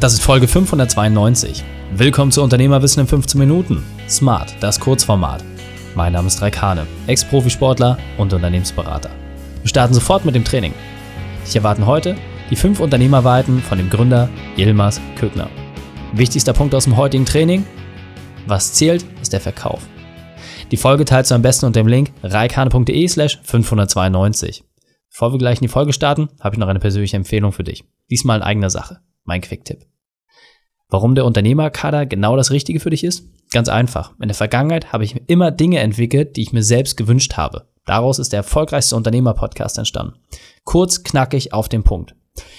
Das ist Folge 592. Willkommen zu Unternehmerwissen in 15 Minuten. Smart, das Kurzformat. Mein Name ist Raikane, Ex-Profisportler und Unternehmensberater. Wir starten sofort mit dem Training. Ich erwarten heute die fünf Unternehmerweiten von dem Gründer Yilmaz Kögner. Wichtigster Punkt aus dem heutigen Training? Was zählt, ist der Verkauf. Die Folge teilst du am besten unter dem Link reikane.de slash 592. Bevor wir gleich in die Folge starten, habe ich noch eine persönliche Empfehlung für dich. Diesmal in eigener Sache. Mein Quick-Tipp. Warum der Unternehmerkader genau das Richtige für dich ist? Ganz einfach. In der Vergangenheit habe ich immer Dinge entwickelt, die ich mir selbst gewünscht habe. Daraus ist der erfolgreichste Unternehmer-Podcast entstanden. Kurz, knackig, auf den Punkt.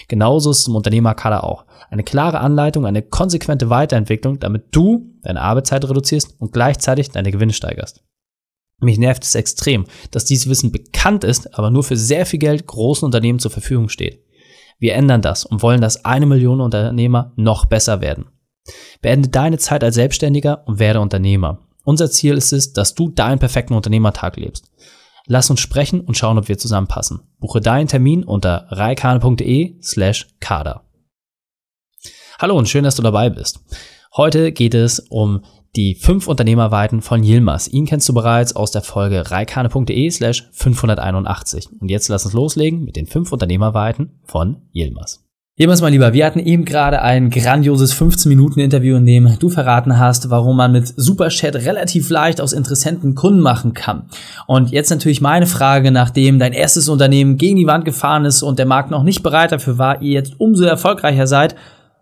Genauso ist es im Unternehmerkader auch. Eine klare Anleitung, eine konsequente Weiterentwicklung, damit du deine Arbeitszeit reduzierst und gleichzeitig deine Gewinne steigerst. Mich nervt es extrem, dass dieses Wissen bekannt ist, aber nur für sehr viel Geld großen Unternehmen zur Verfügung steht. Wir ändern das und wollen, dass eine Million Unternehmer noch besser werden. Beende deine Zeit als Selbstständiger und werde Unternehmer. Unser Ziel ist es, dass du deinen perfekten Unternehmertag lebst. Lass uns sprechen und schauen, ob wir zusammenpassen. Buche deinen Termin unter reikane.de slash kader. Hallo und schön, dass du dabei bist. Heute geht es um die fünf Unternehmerweiten von Yilmaz. Ihn kennst du bereits aus der Folge reikane.de slash 581. Und jetzt lass uns loslegen mit den fünf Unternehmerweiten von Yilmaz. Jemals mein Lieber, wir hatten eben gerade ein grandioses 15-Minuten-Interview, in dem du verraten hast, warum man mit Superchat relativ leicht aus Interessenten Kunden machen kann. Und jetzt natürlich meine Frage, nachdem dein erstes Unternehmen gegen die Wand gefahren ist und der Markt noch nicht bereit dafür war, ihr jetzt umso erfolgreicher seid,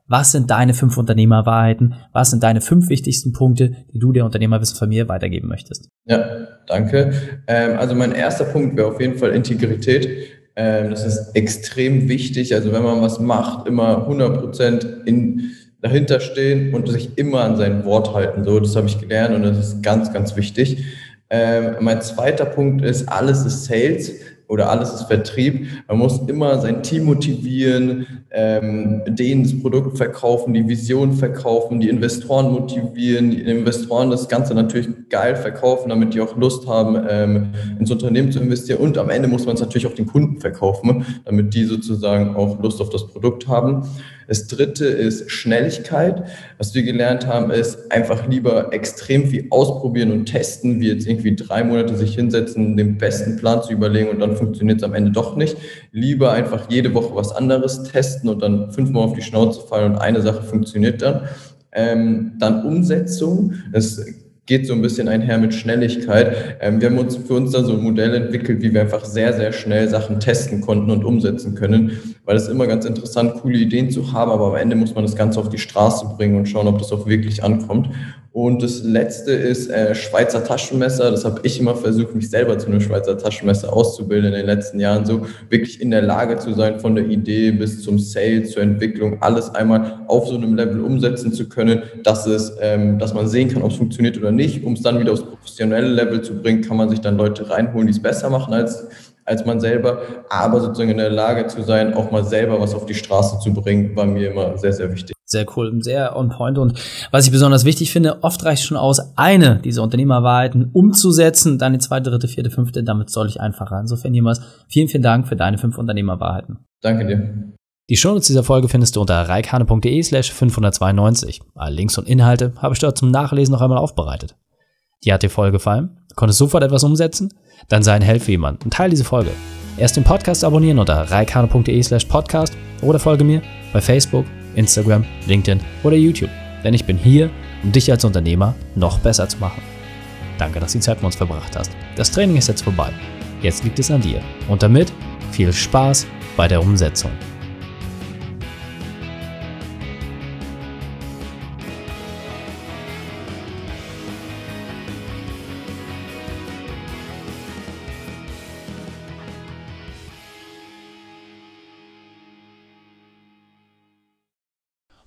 was sind deine fünf Unternehmerwahrheiten? Was sind deine fünf wichtigsten Punkte, die du der Unternehmerwissen von mir weitergeben möchtest? Ja, danke. Ähm, also mein erster Punkt wäre auf jeden Fall Integrität. Ähm, das ist extrem wichtig. Also wenn man was macht, immer 100 Prozent in dahinter stehen und sich immer an sein Wort halten. So, das habe ich gelernt und das ist ganz, ganz wichtig. Ähm, mein zweiter Punkt ist, alles ist Sales oder alles ist Vertrieb. Man muss immer sein Team motivieren, ähm, denen das Produkt verkaufen, die Vision verkaufen, die Investoren motivieren, die Investoren das Ganze natürlich geil verkaufen, damit die auch Lust haben, ähm, ins Unternehmen zu investieren. Und am Ende muss man es natürlich auch den Kunden verkaufen, damit die sozusagen auch Lust auf das Produkt haben. Das dritte ist Schnelligkeit. Was wir gelernt haben, ist einfach lieber extrem viel ausprobieren und testen, wie jetzt irgendwie drei Monate sich hinsetzen, den besten Plan zu überlegen und dann funktioniert es am Ende doch nicht. Lieber einfach jede Woche was anderes testen und dann fünfmal auf die Schnauze fallen und eine Sache funktioniert dann. Ähm, dann Umsetzung. Es geht so ein bisschen einher mit Schnelligkeit. Ähm, wir haben uns für uns da so ein Modell entwickelt, wie wir einfach sehr, sehr schnell Sachen testen konnten und umsetzen können, weil es immer ganz interessant, coole Ideen zu haben, aber am Ende muss man das Ganze auf die Straße bringen und schauen, ob das auch wirklich ankommt. Und das letzte ist äh, Schweizer Taschenmesser. Das habe ich immer versucht, mich selber zu einem Schweizer Taschenmesser auszubilden in den letzten Jahren. So wirklich in der Lage zu sein, von der Idee bis zum Sale, zur Entwicklung, alles einmal auf so einem Level umsetzen zu können, dass es, ähm, dass man sehen kann, ob es funktioniert oder nicht. Um es dann wieder aufs professionelle Level zu bringen, kann man sich dann Leute reinholen, die es besser machen als als man selber, aber sozusagen in der Lage zu sein, auch mal selber was auf die Straße zu bringen, war mir immer sehr, sehr wichtig. Sehr cool, sehr on point. Und was ich besonders wichtig finde, oft reicht schon aus, eine dieser Unternehmerwahrheiten umzusetzen, dann die zweite, dritte, vierte, fünfte, damit soll ich einfacher. Insofern jemals vielen, vielen Dank für deine fünf Unternehmerwahrheiten. Danke dir. Die Shownotes dieser Folge findest du unter reikane.de slash 592. Alle Links und Inhalte habe ich dort zum Nachlesen noch einmal aufbereitet. Dir hat die Folge gefallen? Konntest sofort etwas umsetzen? Dann sei ein Held für jemanden und teile diese Folge. Erst den Podcast abonnieren unter reikane.de slash podcast oder folge mir bei Facebook, Instagram, LinkedIn oder YouTube. Denn ich bin hier, um dich als Unternehmer noch besser zu machen. Danke, dass du die Zeit mit uns verbracht hast. Das Training ist jetzt vorbei. Jetzt liegt es an dir. Und damit viel Spaß bei der Umsetzung.